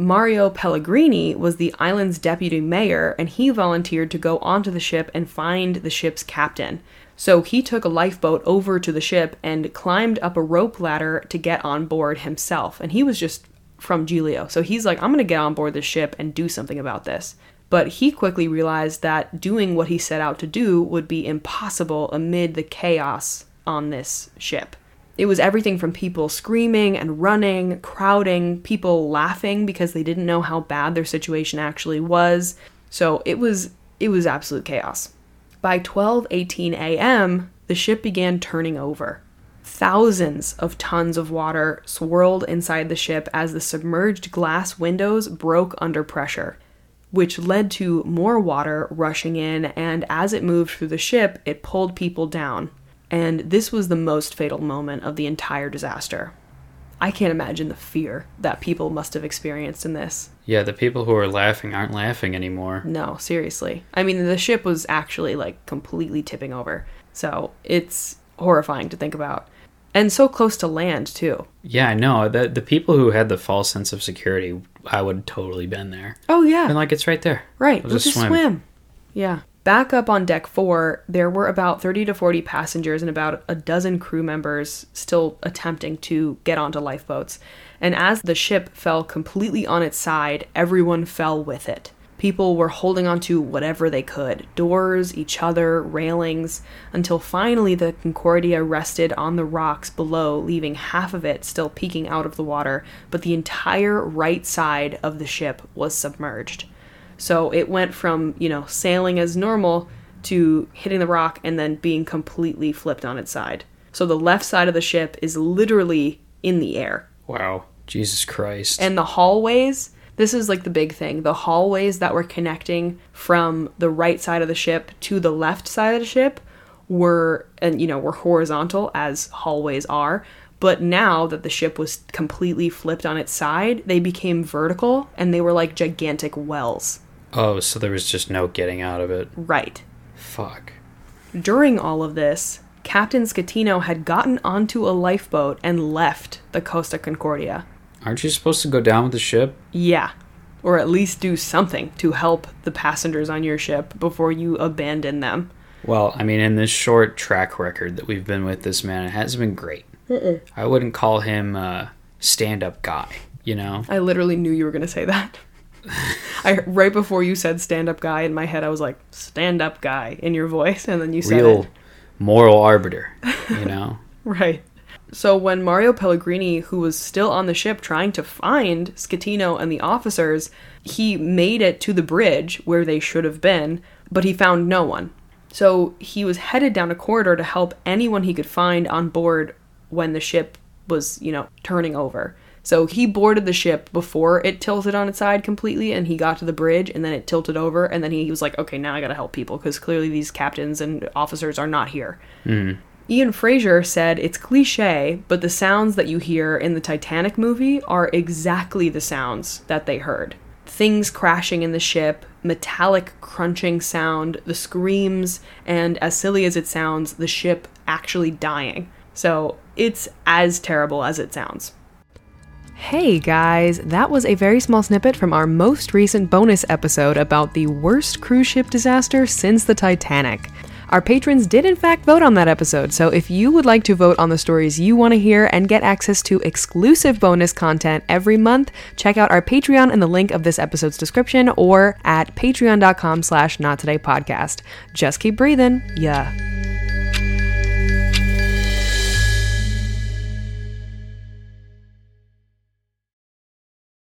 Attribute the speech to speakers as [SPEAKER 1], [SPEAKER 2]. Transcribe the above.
[SPEAKER 1] Mario Pellegrini was the island's deputy mayor, and he volunteered to go onto the ship and find the ship's captain. So he took a lifeboat over to the ship and climbed up a rope ladder to get on board himself. And he was just from Giglio. So he's like, I'm going to get on board this ship and do something about this. But he quickly realized that doing what he set out to do would be impossible amid the chaos on this ship. It was everything from people screaming and running, crowding, people laughing because they didn't know how bad their situation actually was. So it was it was absolute chaos. By 12:18 a.m., the ship began turning over. Thousands of tons of water swirled inside the ship as the submerged glass windows broke under pressure, which led to more water rushing in and as it moved through the ship, it pulled people down. And this was the most fatal moment of the entire disaster. I can't imagine the fear that people must have experienced in this.
[SPEAKER 2] Yeah, the people who are laughing aren't laughing anymore.
[SPEAKER 1] No, seriously. I mean, the ship was actually like completely tipping over. So it's horrifying to think about. And so close to land, too.
[SPEAKER 2] Yeah, I know. The, the people who had the false sense of security, I would totally been there.
[SPEAKER 1] Oh, yeah.
[SPEAKER 2] And like, it's right there.
[SPEAKER 1] Right.
[SPEAKER 2] We'll just
[SPEAKER 1] just
[SPEAKER 2] swim.
[SPEAKER 1] swim. Yeah. Back up on deck four, there were about 30 to 40 passengers and about a dozen crew members still attempting to get onto lifeboats. And as the ship fell completely on its side, everyone fell with it. People were holding onto whatever they could doors, each other, railings until finally the Concordia rested on the rocks below, leaving half of it still peeking out of the water, but the entire right side of the ship was submerged. So it went from, you know, sailing as normal to hitting the rock and then being completely flipped on its side. So the left side of the ship is literally in the air.
[SPEAKER 2] Wow. Jesus Christ.
[SPEAKER 1] And the hallways, this is like the big thing. The hallways that were connecting from the right side of the ship to the left side of the ship were and you know, were horizontal as hallways are. But now that the ship was completely flipped on its side, they became vertical and they were like gigantic wells.
[SPEAKER 2] Oh, so there was just no getting out of it.
[SPEAKER 1] Right.
[SPEAKER 2] Fuck.
[SPEAKER 1] During all of this, Captain Schettino had gotten onto a lifeboat and left the Costa Concordia.
[SPEAKER 2] Aren't you supposed to go down with the ship?
[SPEAKER 1] Yeah. Or at least do something to help the passengers on your ship before you abandon them.
[SPEAKER 2] Well, I mean, in this short track record that we've been with this man, it hasn't been great. I wouldn't call him a stand up guy, you know?
[SPEAKER 1] I literally knew you were going to say that. I right before you said stand up guy in my head I was like stand up guy in your voice and then you said
[SPEAKER 2] Real
[SPEAKER 1] it.
[SPEAKER 2] moral arbiter, you know?
[SPEAKER 1] Right. So when Mario Pellegrini, who was still on the ship trying to find Schettino and the officers, he made it to the bridge where they should have been, but he found no one. So he was headed down a corridor to help anyone he could find on board when the ship was, you know, turning over. So he boarded the ship before it tilted on its side completely and he got to the bridge and then it tilted over and then he was like, okay, now I gotta help people because clearly these captains and officers are not here. Hmm. Ian Fraser said it's cliche, but the sounds that you hear in the Titanic movie are exactly the sounds that they heard. Things crashing in the ship, metallic crunching sound, the screams, and as silly as it sounds, the ship actually dying. So it's as terrible as it sounds. Hey guys, that was a very small snippet from our most recent bonus episode about the worst cruise ship disaster since the Titanic. Our patrons did, in fact, vote on that episode, so if you would like to vote on the stories you want to hear and get access to exclusive bonus content every month, check out our Patreon in the link of this episode's description or at patreon.com slash not today podcast. Just keep breathing. Yeah.